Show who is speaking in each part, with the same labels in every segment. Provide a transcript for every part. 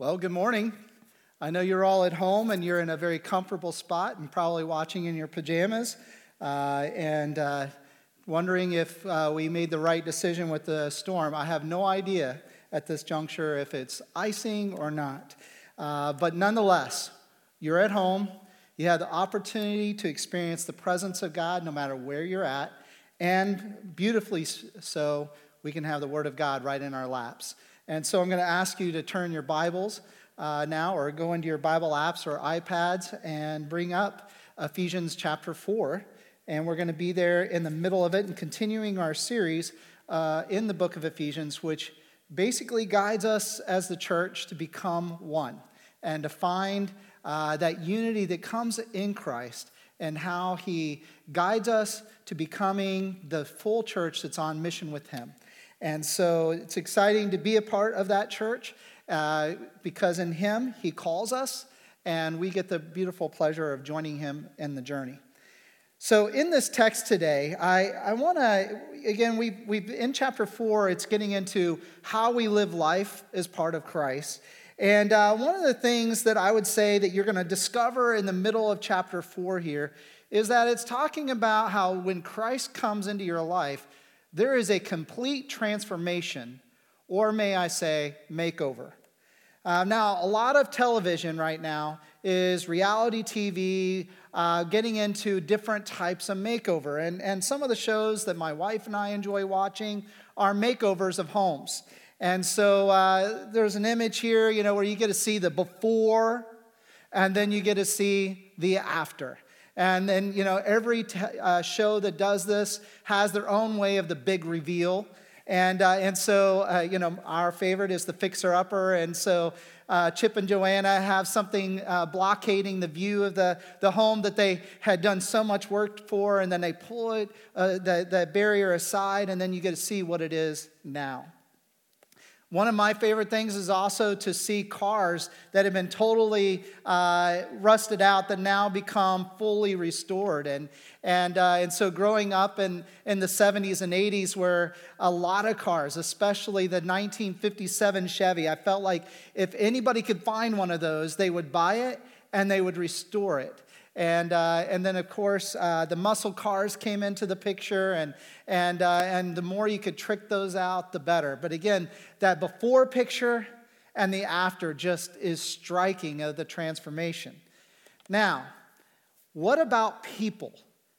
Speaker 1: Well, good morning. I know you're all at home and you're in a very comfortable spot and probably watching in your pajamas uh, and uh, wondering if uh, we made the right decision with the storm. I have no idea at this juncture if it's icing or not. Uh, but nonetheless, you're at home. You have the opportunity to experience the presence of God no matter where you're at. And beautifully so, we can have the Word of God right in our laps. And so I'm going to ask you to turn your Bibles uh, now or go into your Bible apps or iPads and bring up Ephesians chapter 4. And we're going to be there in the middle of it and continuing our series uh, in the book of Ephesians, which basically guides us as the church to become one and to find uh, that unity that comes in Christ and how he guides us to becoming the full church that's on mission with him. And so it's exciting to be a part of that church uh, because in Him, He calls us, and we get the beautiful pleasure of joining Him in the journey. So, in this text today, I, I want to, again, we, we in chapter four, it's getting into how we live life as part of Christ. And uh, one of the things that I would say that you're going to discover in the middle of chapter four here is that it's talking about how when Christ comes into your life, there is a complete transformation, or may I say, makeover. Uh, now, a lot of television right now is reality TV, uh, getting into different types of makeover. And, and some of the shows that my wife and I enjoy watching are makeovers of homes. And so uh, there's an image here, you know, where you get to see the before and then you get to see the after. And then, you know, every t- uh, show that does this has their own way of the big reveal. And, uh, and so, uh, you know, our favorite is the fixer upper. And so uh, Chip and Joanna have something uh, blockading the view of the, the home that they had done so much work for. And then they pull it, uh, the, the barrier aside, and then you get to see what it is now. One of my favorite things is also to see cars that have been totally uh, rusted out that now become fully restored. And, and, uh, and so, growing up in, in the 70s and 80s, where a lot of cars, especially the 1957 Chevy, I felt like if anybody could find one of those, they would buy it and they would restore it. And, uh, and then, of course, uh, the muscle cars came into the picture, and, and, uh, and the more you could trick those out, the better. But again, that before picture and the after just is striking of the transformation. Now, what about people?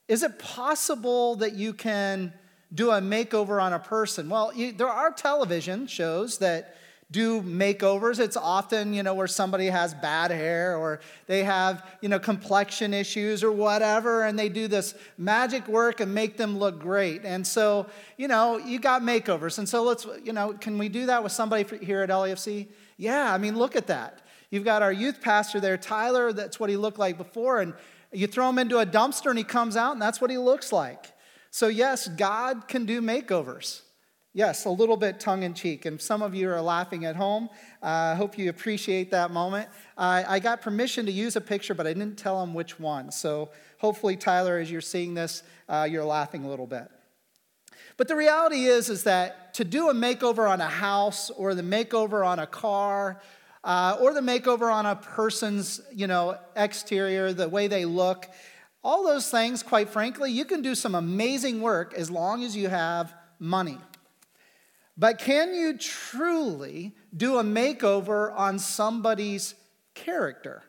Speaker 1: Is it possible that you can do a makeover on a person? Well, you, there are television shows that do makeovers. It's often, you know, where somebody has bad hair or they have, you know, complexion issues or whatever, and they do this magic work and make them look great. And so, you know, you got makeovers. And so let's, you know, can we do that with somebody here at LAFC? Yeah, I mean, look at that. You've got our youth pastor there, Tyler, that's what he looked like before. And you throw him into a dumpster and he comes out and that's what he looks like. So, yes, God can do makeovers. Yes, a little bit tongue in cheek. And some of you are laughing at home. I uh, hope you appreciate that moment. Uh, I got permission to use a picture, but I didn't tell them which one. So hopefully, Tyler, as you're seeing this, uh, you're laughing a little bit. But the reality is, is that to do a makeover on a house or the makeover on a car uh, or the makeover on a person's, you know, exterior, the way they look, all those things, quite frankly, you can do some amazing work as long as you have money. But can you truly do a makeover on somebody's character?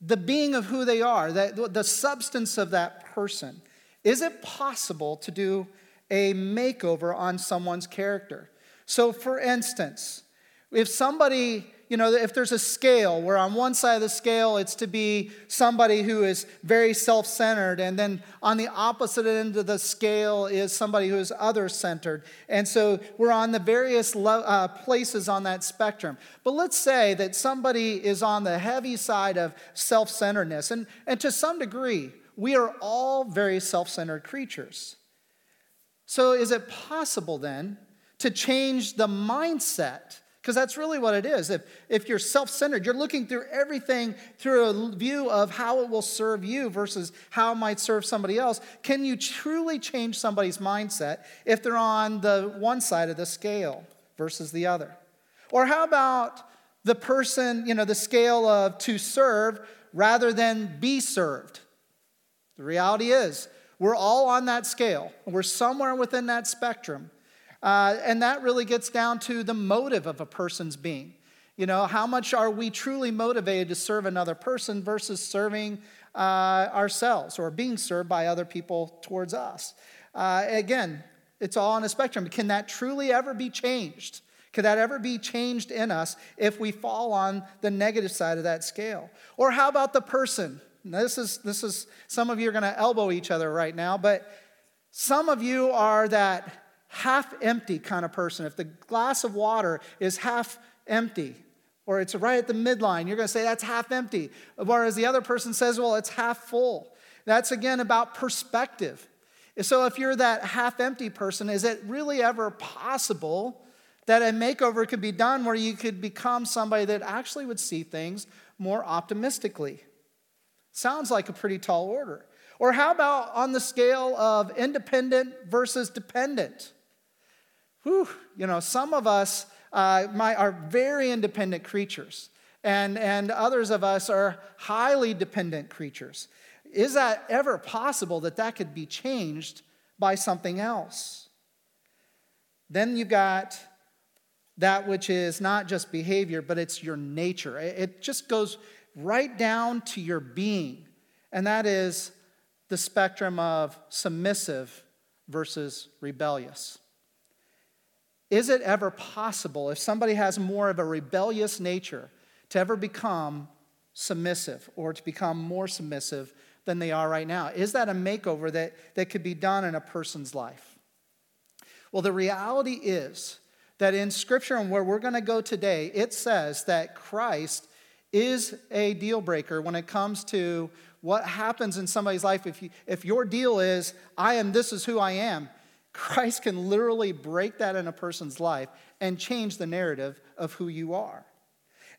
Speaker 1: The being of who they are, the, the substance of that person. Is it possible to do a makeover on someone's character? So, for instance, if somebody you know, if there's a scale where on one side of the scale it's to be somebody who is very self centered, and then on the opposite end of the scale is somebody who is other centered. And so we're on the various uh, places on that spectrum. But let's say that somebody is on the heavy side of self centeredness, and, and to some degree, we are all very self centered creatures. So is it possible then to change the mindset? Because that's really what it is. If, if you're self centered, you're looking through everything through a view of how it will serve you versus how it might serve somebody else. Can you truly change somebody's mindset if they're on the one side of the scale versus the other? Or how about the person, you know, the scale of to serve rather than be served. The reality is, we're all on that scale. We're somewhere within that spectrum. Uh, and that really gets down to the motive of a person's being. You know, how much are we truly motivated to serve another person versus serving uh, ourselves or being served by other people towards us? Uh, again, it's all on a spectrum. Can that truly ever be changed? Could that ever be changed in us if we fall on the negative side of that scale? Or how about the person? This is, this is some of you are going to elbow each other right now, but some of you are that half empty kind of person. If the glass of water is half empty, or it's right at the midline, you're going to say that's half empty. Whereas the other person says, well, it's half full. That's again about perspective. So if you're that half empty person, is it really ever possible that a makeover could be done where you could become somebody that actually would see things more optimistically? Sounds like a pretty tall order. Or how about on the scale of independent versus dependent? Whew, you know, some of us uh, are very independent creatures, and, and others of us are highly dependent creatures. Is that ever possible that that could be changed by something else? Then you've got that which is not just behavior, but it's your nature. It just goes right down to your being, and that is the spectrum of submissive versus rebellious. Is it ever possible, if somebody has more of a rebellious nature, to ever become submissive or to become more submissive than they are right now? Is that a makeover that, that could be done in a person's life? Well, the reality is that in Scripture and where we're going to go today, it says that Christ is a deal breaker when it comes to what happens in somebody's life. If, you, if your deal is, I am, this is who I am, Christ can literally break that in a person's life and change the narrative of who you are.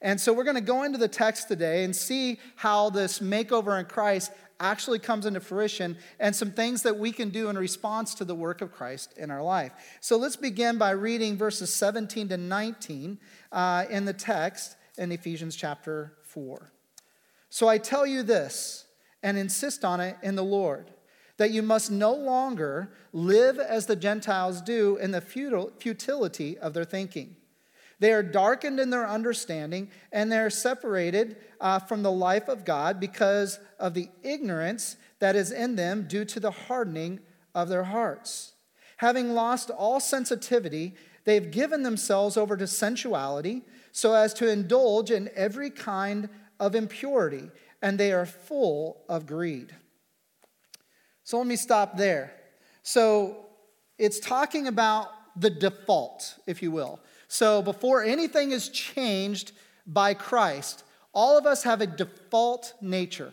Speaker 1: And so we're going to go into the text today and see how this makeover in Christ actually comes into fruition and some things that we can do in response to the work of Christ in our life. So let's begin by reading verses 17 to 19 uh, in the text in Ephesians chapter 4. So I tell you this and insist on it in the Lord that you must no longer live as the Gentiles do in the futility of their thinking. They are darkened in their understanding, and they're separated uh, from the life of God because of the ignorance that is in them due to the hardening of their hearts. Having lost all sensitivity, they've given themselves over to sensuality so as to indulge in every kind of impurity, and they are full of greed. So let me stop there. So it's talking about the default, if you will. So before anything is changed by Christ, all of us have a default nature.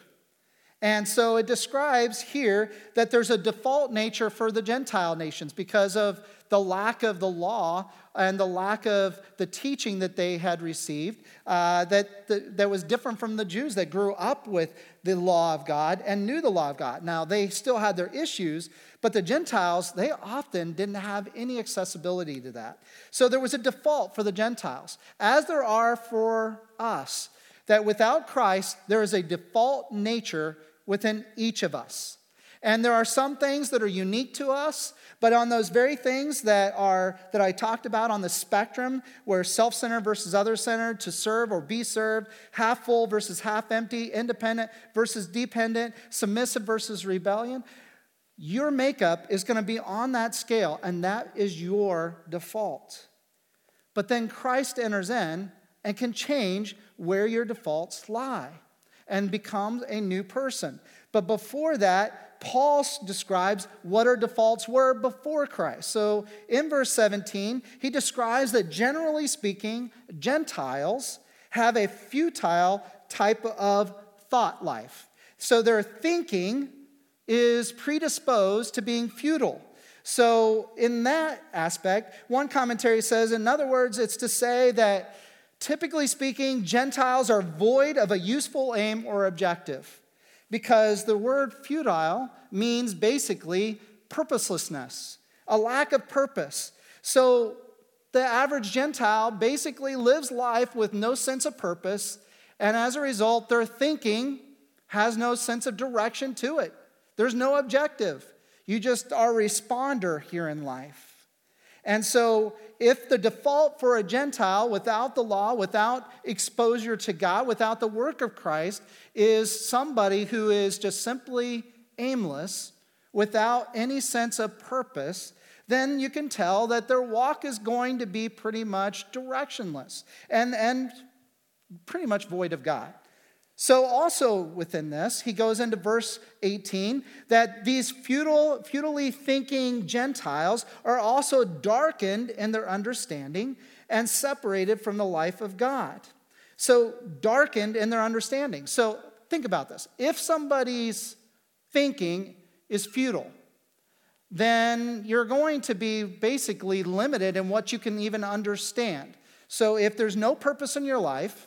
Speaker 1: And so it describes here that there's a default nature for the Gentile nations because of the lack of the law and the lack of the teaching that they had received uh, that, that, that was different from the Jews that grew up with the law of God and knew the law of God. Now, they still had their issues, but the Gentiles, they often didn't have any accessibility to that. So there was a default for the Gentiles, as there are for us, that without Christ, there is a default nature within each of us. And there are some things that are unique to us, but on those very things that are that I talked about on the spectrum, where self-centered versus other-centered, to serve or be served, half full versus half empty, independent versus dependent, submissive versus rebellion, your makeup is going to be on that scale, and that is your default. But then Christ enters in and can change where your defaults lie and becomes a new person. But before that, Paul describes what our defaults were before Christ. So in verse 17, he describes that generally speaking, Gentiles have a futile type of thought life. So their thinking is predisposed to being futile. So, in that aspect, one commentary says, in other words, it's to say that typically speaking, Gentiles are void of a useful aim or objective because the word futile means basically purposelessness, a lack of purpose. So the average Gentile basically lives life with no sense of purpose, and as a result, their thinking has no sense of direction to it. There's no objective. You just are a responder here in life. And so, if the default for a Gentile without the law, without exposure to God, without the work of Christ, is somebody who is just simply aimless, without any sense of purpose, then you can tell that their walk is going to be pretty much directionless and, and pretty much void of God. So, also within this, he goes into verse 18 that these futile, futilely thinking Gentiles are also darkened in their understanding and separated from the life of God. So, darkened in their understanding. So, think about this. If somebody's thinking is futile, then you're going to be basically limited in what you can even understand. So, if there's no purpose in your life,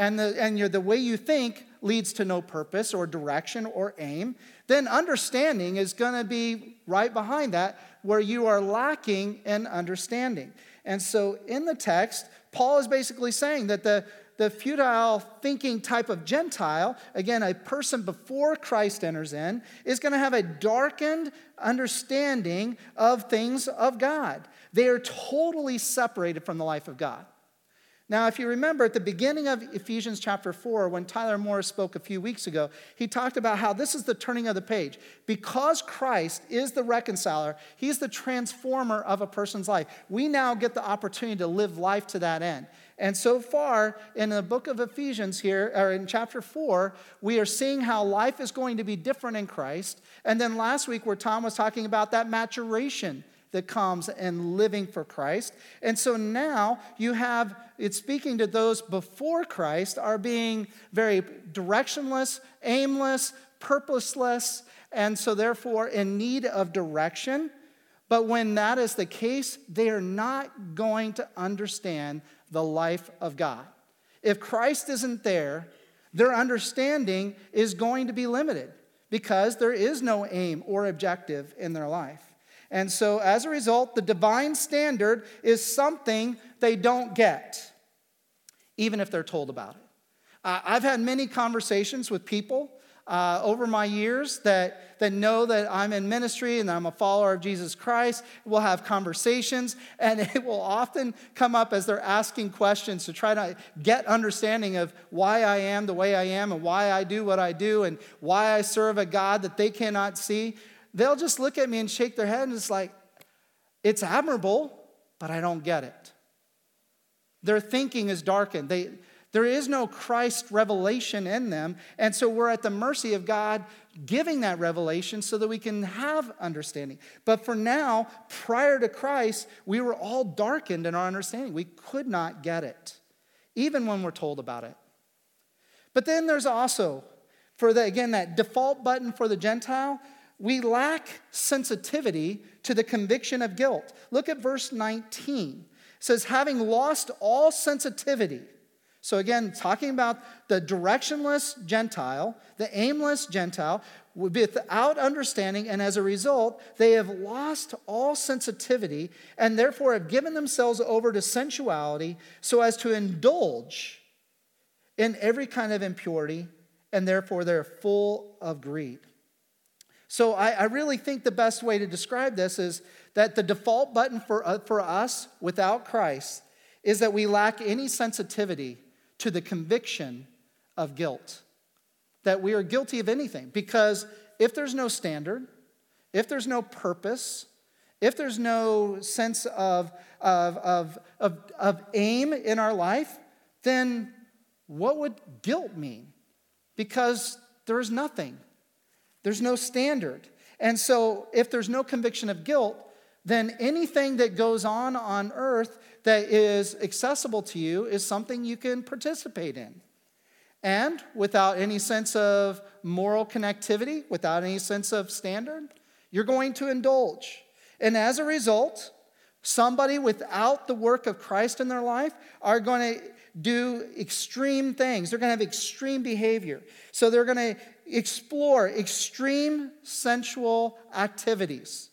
Speaker 1: and the, and the way you think leads to no purpose or direction or aim, then understanding is going to be right behind that, where you are lacking in understanding. And so in the text, Paul is basically saying that the, the futile thinking type of Gentile, again, a person before Christ enters in, is going to have a darkened understanding of things of God. They are totally separated from the life of God. Now, if you remember at the beginning of Ephesians chapter 4, when Tyler Morris spoke a few weeks ago, he talked about how this is the turning of the page. Because Christ is the reconciler, he's the transformer of a person's life. We now get the opportunity to live life to that end. And so far in the book of Ephesians here, or in chapter 4, we are seeing how life is going to be different in Christ. And then last week, where Tom was talking about that maturation that comes in living for Christ. And so now you have it's speaking to those before Christ are being very directionless, aimless, purposeless, and so therefore in need of direction. But when that is the case, they are not going to understand the life of God. If Christ isn't there, their understanding is going to be limited because there is no aim or objective in their life. And so, as a result, the divine standard is something they don't get, even if they're told about it. Uh, I've had many conversations with people uh, over my years that, that know that I'm in ministry and that I'm a follower of Jesus Christ. We'll have conversations, and it will often come up as they're asking questions to try to get understanding of why I am the way I am and why I do what I do and why I serve a God that they cannot see they'll just look at me and shake their head and it's like, it's admirable, but I don't get it. Their thinking is darkened. They, there is no Christ revelation in them. And so we're at the mercy of God giving that revelation so that we can have understanding. But for now, prior to Christ, we were all darkened in our understanding. We could not get it, even when we're told about it. But then there's also, for the, again, that default button for the Gentile, we lack sensitivity to the conviction of guilt. Look at verse 19. It says, having lost all sensitivity. So, again, talking about the directionless Gentile, the aimless Gentile, without understanding, and as a result, they have lost all sensitivity and therefore have given themselves over to sensuality so as to indulge in every kind of impurity, and therefore they're full of greed. So I, I, really think the best way to describe this is that the default button for, uh, for us without Christ is that we lack any sensitivity to the conviction of guilt. That we are guilty of anything. Because if there's no standard, if there's no purpose, if there's no sense of, of, of, of, of aim in our life, then what would guilt mean? Because there's nothing. There's no standard. And so, if there's no conviction of guilt, then anything that goes on on earth that is accessible to you is something you can participate in. And without any sense of moral connectivity, without any sense of standard, you're going to indulge. And as a result, somebody without the work of Christ in their life are going to do extreme things. They're going to have extreme behavior. So they're going to explore extreme sensual activities.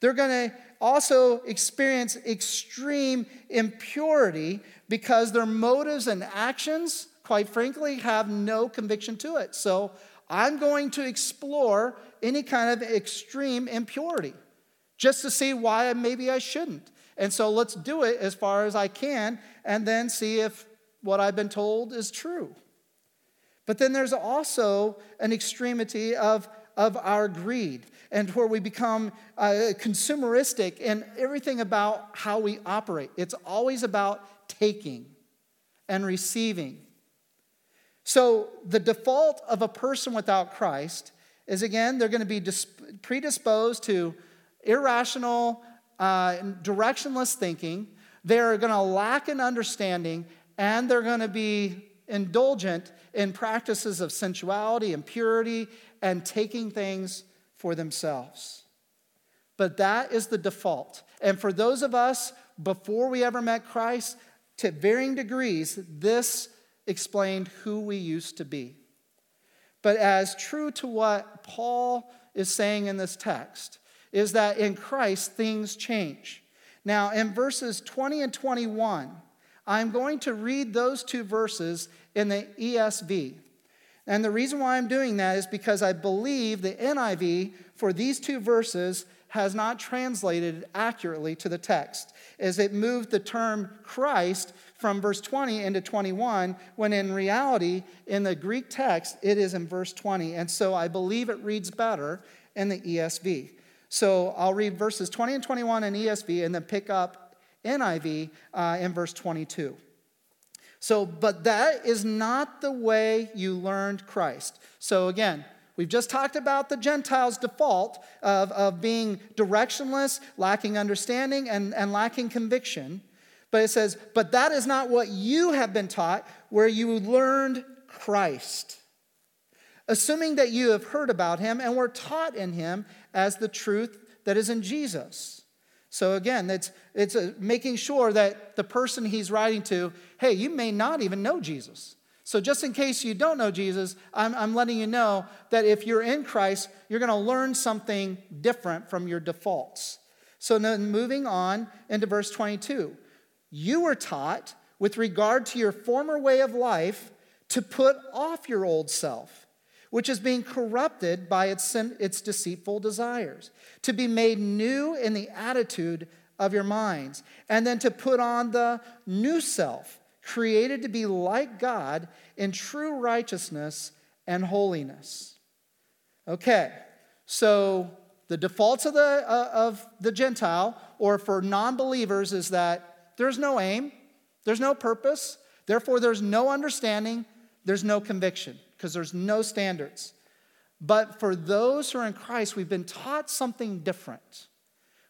Speaker 1: They're going to also experience extreme impurity because their motives and actions, quite frankly, have no conviction to it. So I'm going to explore any kind of extreme impurity just to see why maybe I shouldn't. And so let's do it as far as I can and then see if what I've been told is true. But then there's also an extremity of, of our greed and where we become uh, consumeristic and everything about how we operate. It's always about taking and receiving. So, the default of a person without Christ is again, they're going to be predisposed to irrational, uh, directionless thinking. They're going to lack an understanding, and they're going to be indulgent in practices of sensuality, impurity, and taking things for themselves. But that is the default. And for those of us before we ever met Christ, to varying degrees, this explained who we used to be. But as true to what Paul is saying in this text, is that in Christ things change. Now, in verses 20 and 21, I'm going to read those two verses in the ESV. And the reason why I'm doing that is because I believe the NIV for these two verses has not translated accurately to the text, as it moved the term Christ from verse 20 into 21, when in reality, in the Greek text, it is in verse 20. And so I believe it reads better in the ESV. So I'll read verses 20 and 21 in ESV and then pick up NIV uh, in verse 22. So, but that is not the way you learned Christ. So, again, we've just talked about the Gentiles' default of, of being directionless, lacking understanding, and, and lacking conviction. But it says, but that is not what you have been taught, where you learned Christ. Assuming that you have heard about him and were taught in him as the truth that is in Jesus. So again, it's, it's making sure that the person he's writing to, hey, you may not even know Jesus. So just in case you don't know Jesus, I'm, I'm letting you know that if you're in Christ, you're going to learn something different from your defaults. So then moving on into verse 22. You were taught with regard to your former way of life to put off your old self, which is being corrupted by its, sin, its deceitful desires, to be made new in the attitude of your minds, and then to put on the new self, created to be like God in true righteousness and holiness. Okay, so the defaults of the, uh, of the Gentile, or for non believers, is that there's no aim, there's no purpose, therefore, there's no understanding, there's no conviction, because there's no standards. But for those who are in Christ, we've been taught something different.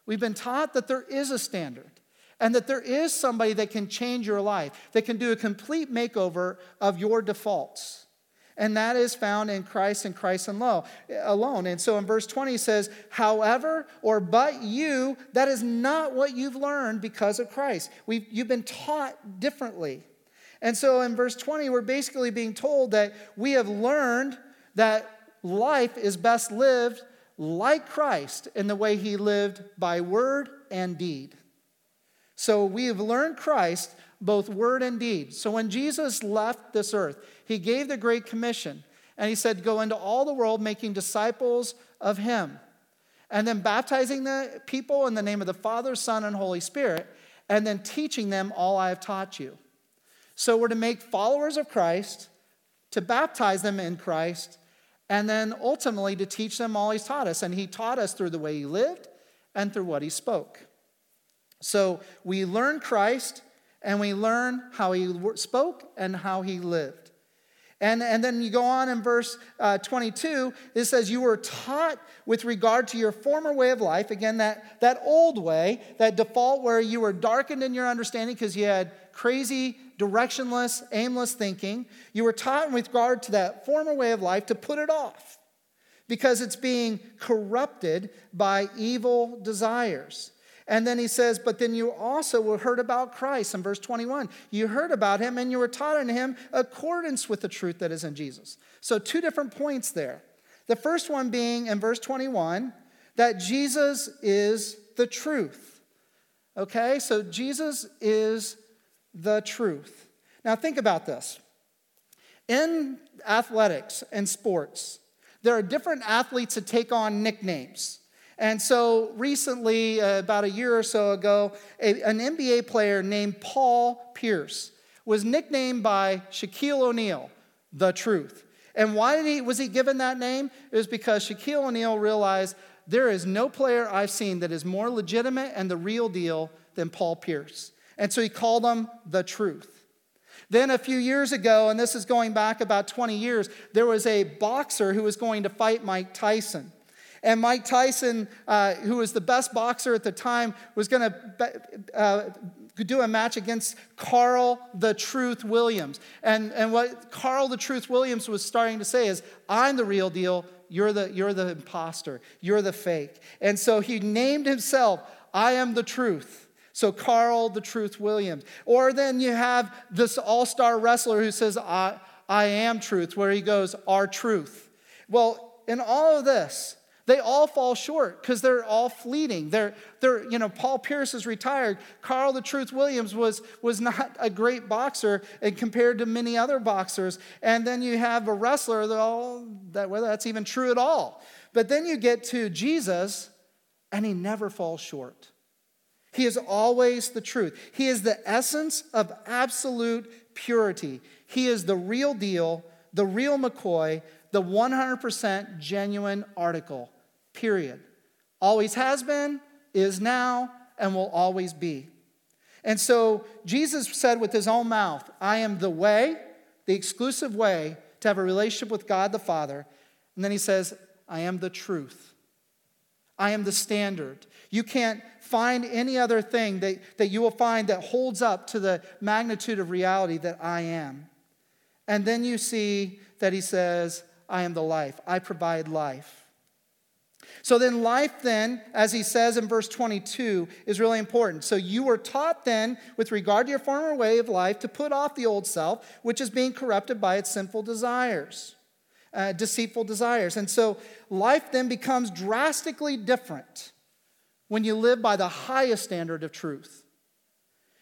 Speaker 1: We've been taught that there is a standard and that there is somebody that can change your life, that can do a complete makeover of your defaults. And that is found in Christ and Christ alone. And so in verse 20 he says, however, or but you, that is not what you've learned because of Christ. We've, you've been taught differently. And so in verse 20, we're basically being told that we have learned that life is best lived like Christ in the way he lived by word and deed. So we have learned Christ both word and deed. So when Jesus left this earth, he gave the Great Commission and he said, Go into all the world making disciples of him. And then baptizing the people in the name of the Father, Son, and Holy Spirit, and then teaching them all I have taught you. So we're to make followers of Christ, to baptize them in Christ, and then ultimately to teach them all he's taught us. And he taught us through the way he lived and through what he spoke. So we learn Christ and we learn how he spoke and how he lived. And, and then you go on in verse uh, 22, it says, You were taught with regard to your former way of life. Again, that, that old way, that default where you were darkened in your understanding because you had crazy, directionless, aimless thinking. You were taught in regard to that former way of life to put it off because it's being corrupted by evil desires. And then he says, But then you also heard about Christ in verse 21. You heard about him and you were taught in him accordance with the truth that is in Jesus. So, two different points there. The first one being in verse 21 that Jesus is the truth. Okay, so Jesus is the truth. Now, think about this. In athletics and sports, there are different athletes that take on nicknames. And so recently, uh, about a year or so ago, a, an NBA player named Paul Pierce was nicknamed by Shaquille O'Neal the truth. And why did he, was he given that name? It was because Shaquille O'Neal realized there is no player I've seen that is more legitimate and the real deal than Paul Pierce. And so he called him the truth. Then a few years ago, and this is going back about 20 years, there was a boxer who was going to fight Mike Tyson. And Mike Tyson, uh, who was the best boxer at the time, was going to uh, do a match against Carl the Truth Williams. And, and what Carl the Truth Williams was starting to say is, I'm the real deal, you're the, you're the imposter, you're the fake. And so he named himself, I am the truth. So, Carl the Truth Williams. Or then you have this all star wrestler who says, I, I am truth, where he goes, R-Truth. Well, in all of this, they all fall short because they're all fleeting. They're, they're, you know, Paul Pierce is retired. Carl the Truth Williams was, was not a great boxer and compared to many other boxers. And then you have a wrestler, that, all, that, whether that's even true at all. But then you get to Jesus, and he never falls short. He is always the truth. He is the essence of absolute purity. He is the real deal, the real McCoy, the 100% genuine article, period. Always has been, is now, and will always be. And so Jesus said with his own mouth, I am the way, the exclusive way to have a relationship with God the Father. And then he says, I am the truth. I am the standard. You can't find any other thing that, that you will find that holds up to the magnitude of reality that I am. And then you see that he says, I am the life. I provide life. So then, life, then, as he says in verse 22, is really important. So you were taught then, with regard to your former way of life, to put off the old self, which is being corrupted by its sinful desires, uh, deceitful desires. And so life then becomes drastically different when you live by the highest standard of truth.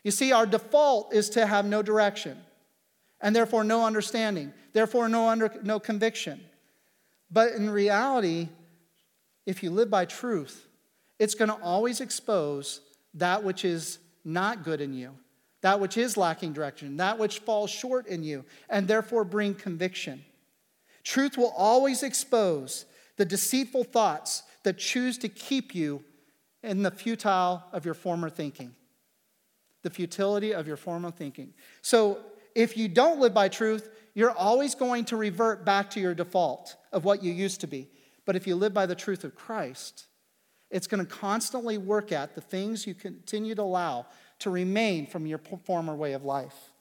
Speaker 1: You see, our default is to have no direction and therefore no understanding, therefore no, under, no conviction. But in reality, if you live by truth, it's going to always expose that which is not good in you, that which is lacking direction, that which falls short in you, and therefore bring conviction. Truth will always expose the deceitful thoughts that choose to keep you in the futile of your former thinking. The futility of your former thinking. So, if you don't live by truth, you're always going to revert back to your default of what you used to be. But if you live by the truth of Christ, it's going to constantly work at the things you continue to allow to remain from your former way of life.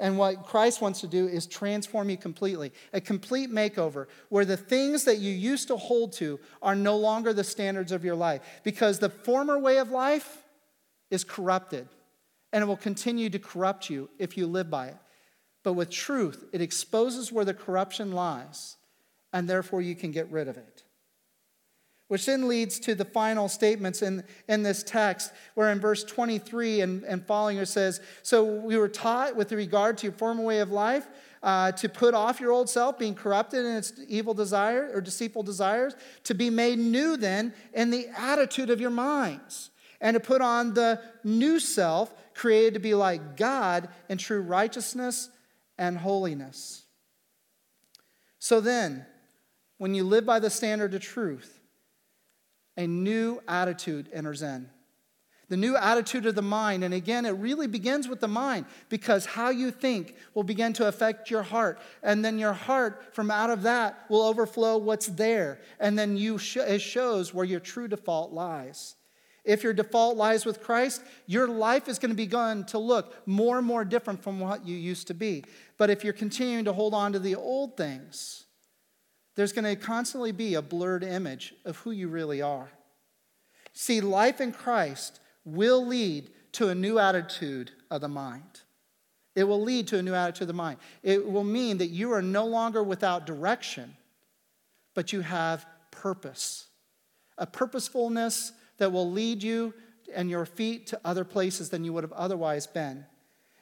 Speaker 1: And what Christ wants to do is transform you completely a complete makeover where the things that you used to hold to are no longer the standards of your life because the former way of life is corrupted and it will continue to corrupt you if you live by it. But with truth, it exposes where the corruption lies and therefore you can get rid of it. Which then leads to the final statements in, in this text, where in verse 23 and, and following it says, So we were taught with regard to your former way of life uh, to put off your old self, being corrupted in its evil desire or deceitful desires, to be made new then in the attitude of your minds, and to put on the new self, created to be like God in true righteousness and holiness. So then, when you live by the standard of truth, a new attitude enters in. The new attitude of the mind. And again, it really begins with the mind because how you think will begin to affect your heart. And then your heart, from out of that, will overflow what's there. And then you sh- it shows where your true default lies. If your default lies with Christ, your life is going to begin to look more and more different from what you used to be. But if you're continuing to hold on to the old things, there's going to constantly be a blurred image of who you really are. See, life in Christ will lead to a new attitude of the mind. It will lead to a new attitude of the mind. It will mean that you are no longer without direction, but you have purpose. A purposefulness that will lead you and your feet to other places than you would have otherwise been.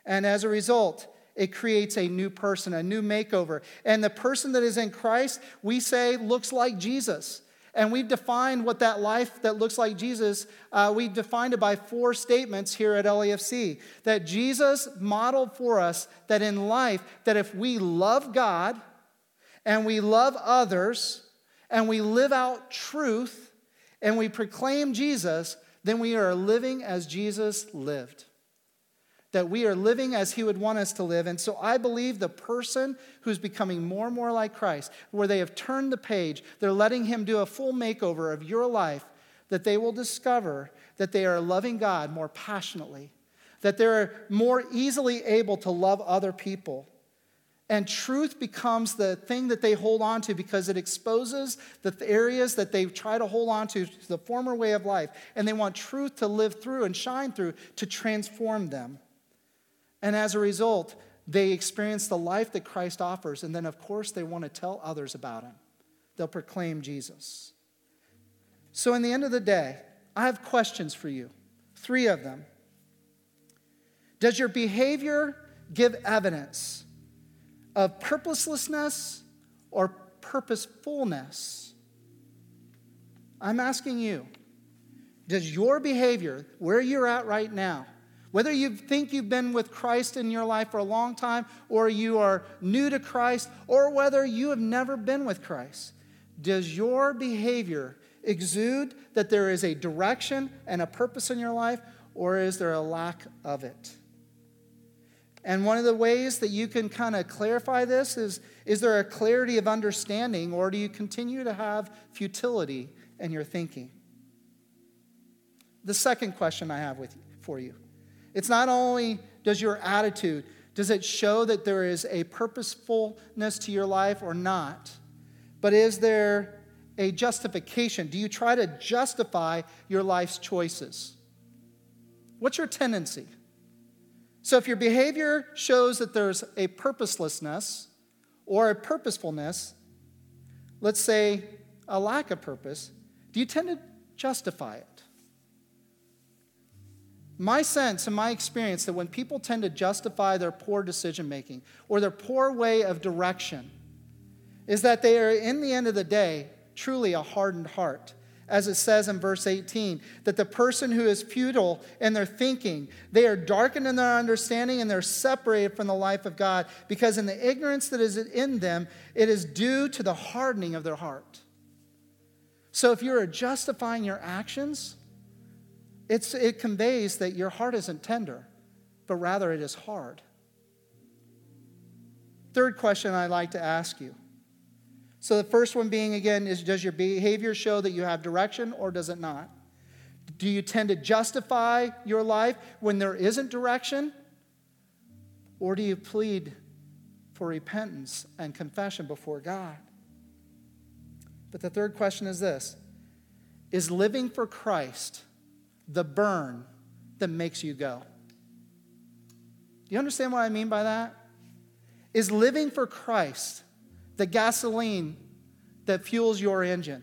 Speaker 1: And as a result, it creates a new person, a new makeover. And the person that is in Christ, we say, looks like Jesus. And we've defined what that life that looks like Jesus, uh, we've defined it by four statements here at LAFC. That Jesus modeled for us that in life, that if we love God and we love others and we live out truth and we proclaim Jesus, then we are living as Jesus lived that we are living as He would want us to live. And so I believe the person who's becoming more and more like Christ, where they have turned the page, they're letting Him do a full makeover of your life, that they will discover that they are loving God more passionately, that they're more easily able to love other people. And truth becomes the thing that they hold on to because it exposes the areas that they try to hold on to, to the former way of life. And they want truth to live through and shine through to transform them. And as a result, they experience the life that Christ offers. And then, of course, they want to tell others about him. They'll proclaim Jesus. So, in the end of the day, I have questions for you three of them. Does your behavior give evidence of purposelessness or purposefulness? I'm asking you, does your behavior, where you're at right now, whether you think you've been with Christ in your life for a long time, or you are new to Christ, or whether you have never been with Christ, does your behavior exude that there is a direction and a purpose in your life, or is there a lack of it? And one of the ways that you can kind of clarify this is is there a clarity of understanding, or do you continue to have futility in your thinking? The second question I have with for you it's not only does your attitude, does it show that there is a purposefulness to your life or not, but is there a justification? Do you try to justify your life's choices? What's your tendency? So, if your behavior shows that there's a purposelessness or a purposefulness, let's say a lack of purpose, do you tend to justify it? My sense and my experience that when people tend to justify their poor decision making or their poor way of direction, is that they are, in the end of the day, truly a hardened heart. As it says in verse 18, that the person who is futile in their thinking, they are darkened in their understanding and they're separated from the life of God because in the ignorance that is in them, it is due to the hardening of their heart. So if you're justifying your actions, it's, it conveys that your heart isn't tender, but rather it is hard. Third question I'd like to ask you. So, the first one being again is Does your behavior show that you have direction or does it not? Do you tend to justify your life when there isn't direction? Or do you plead for repentance and confession before God? But the third question is this Is living for Christ the burn that makes you go. Do you understand what I mean by that? Is living for Christ the gasoline that fuels your engine,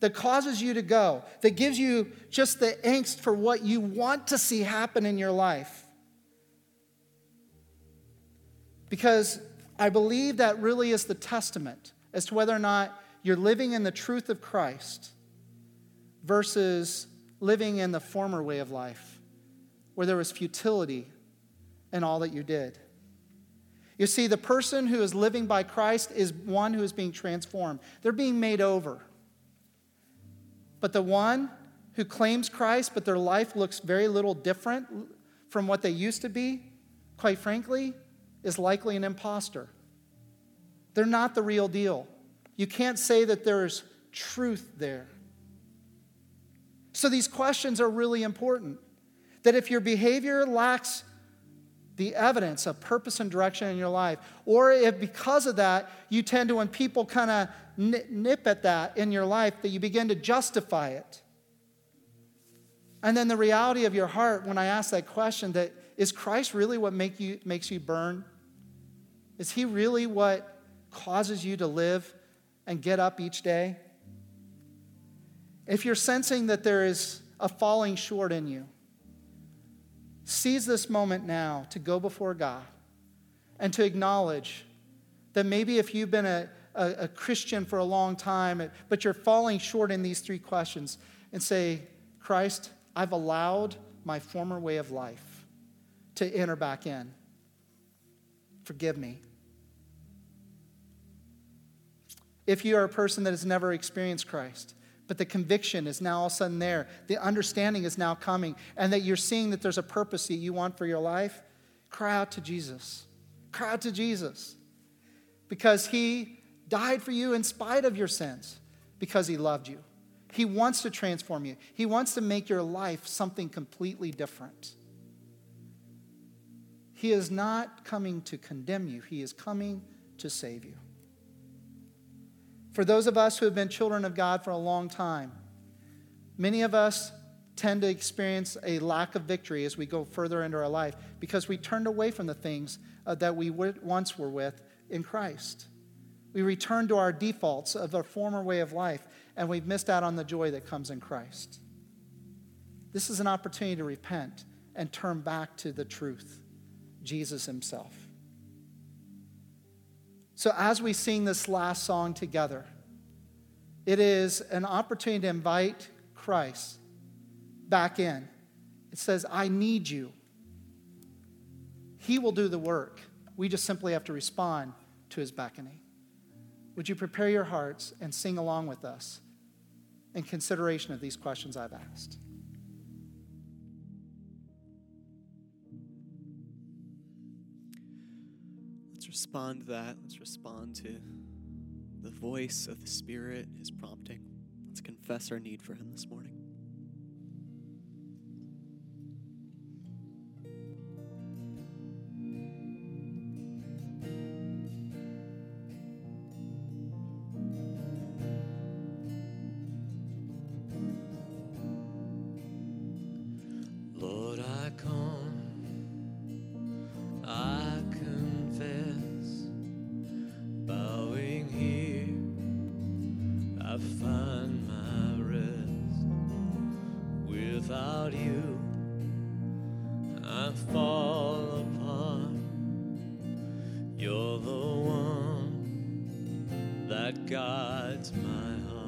Speaker 1: that causes you to go, that gives you just the angst for what you want to see happen in your life? Because I believe that really is the testament as to whether or not you're living in the truth of Christ versus living in the former way of life, where there was futility in all that you did. You see, the person who is living by Christ is one who is being transformed, they're being made over. But the one who claims Christ, but their life looks very little different from what they used to be, quite frankly, is likely an impostor. They're not the real deal. You can't say that there's truth there. So these questions are really important. That if your behavior lacks the evidence of purpose and direction in your life, or if because of that you tend to, when people kind of nip at that in your life, that you begin to justify it. And then the reality of your heart, when I ask that question, that is Christ really what make you, makes you burn? Is he really what causes you to live and get up each day? If you're sensing that there is a falling short in you, seize this moment now to go before God and to acknowledge that maybe if you've been a, a, a, Christian for a long time, but you're falling short in these three questions, and say, Christ, I've allowed my former way of life to enter back in. Forgive me. If you are a person that has never experienced Christ, but the conviction is now all of a sudden there, the understanding is now coming, and that you're seeing that there's a purpose that you want for your life, cry out to Jesus. Cry out to Jesus. Because he died for you in spite of your sins, because he loved you. He wants to transform you, he wants to make your life something completely different. He is not coming to condemn you, he is coming to save you. For those of us who have been children of God for a long time, many of us tend to experience a lack of victory as we go further into our life because we turned away from the things uh, that we once were with in Christ. We return to our defaults of our former way of life, and we've missed out on the joy that comes in Christ. This is an opportunity to repent and turn back to the truth, Jesus Himself. So, as we sing this last song together, it is an opportunity to invite Christ back in. It says, I need you. He will do the work. We just simply have to respond to his beckoning. Would you prepare your hearts and sing along with us in consideration of these questions I've asked?
Speaker 2: Respond to that. Let's respond to the voice of the Spirit, His prompting. Let's confess our need for Him this morning.
Speaker 3: You're the one that guides
Speaker 1: my heart.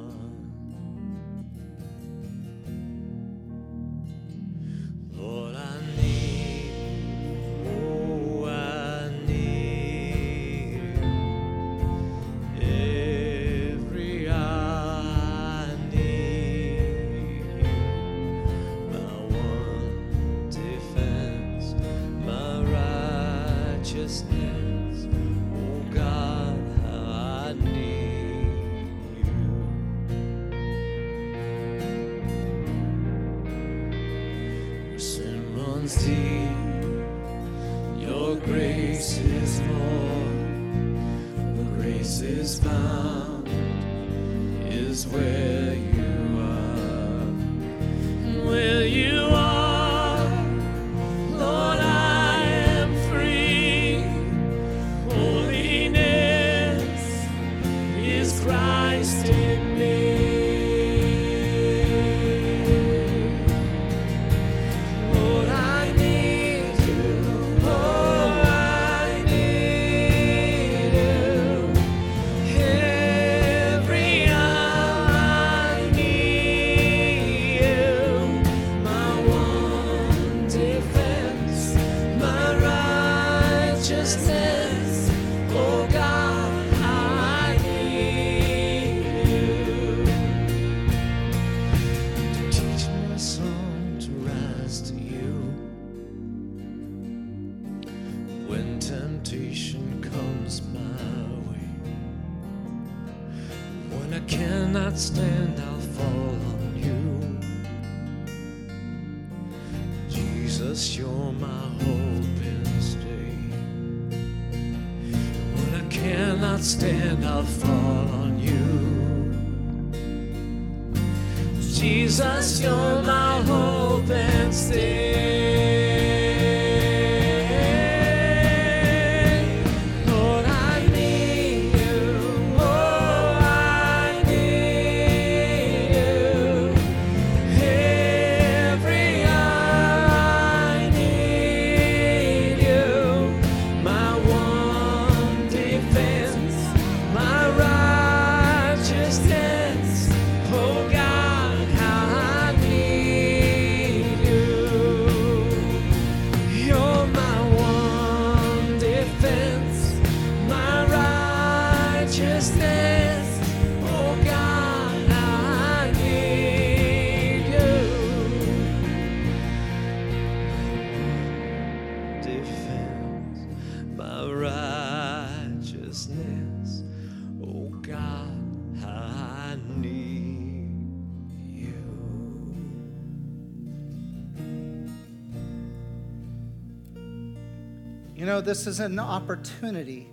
Speaker 1: This is an opportunity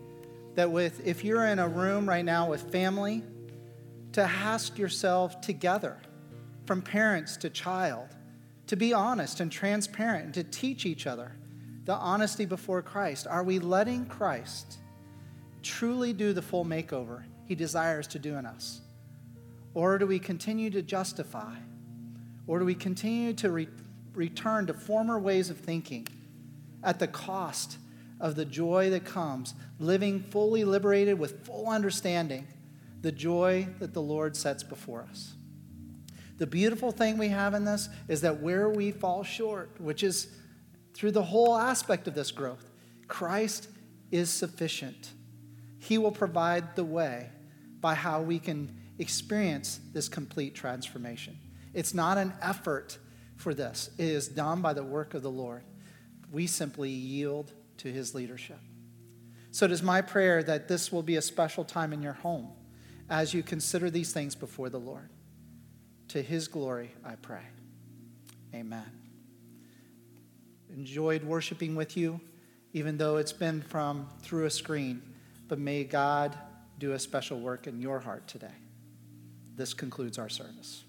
Speaker 1: that with if you're in a room right now with family, to ask yourself together, from parents to child, to be honest and transparent and to teach each other the honesty before Christ. Are we letting Christ truly do the full makeover he desires to do in us? Or do we continue to justify? Or do we continue to re- return to former ways of thinking at the cost of the joy that comes, living fully liberated with full understanding, the joy that the Lord sets before us? The beautiful thing we have in this is that where we fall short, which is through the whole aspect of this growth, Christ is sufficient. He will provide the way by how we can experience this complete transformation. It's not an effort for this, it is done by the work of the Lord. We simply yield to his leadership. So it is my prayer that this will be a special time in your home as you consider these things before the Lord. To his glory, I pray. Amen. Enjoyed worshiping with you, even though it's been from through a screen. But may God do a special work in your heart today. This concludes our service.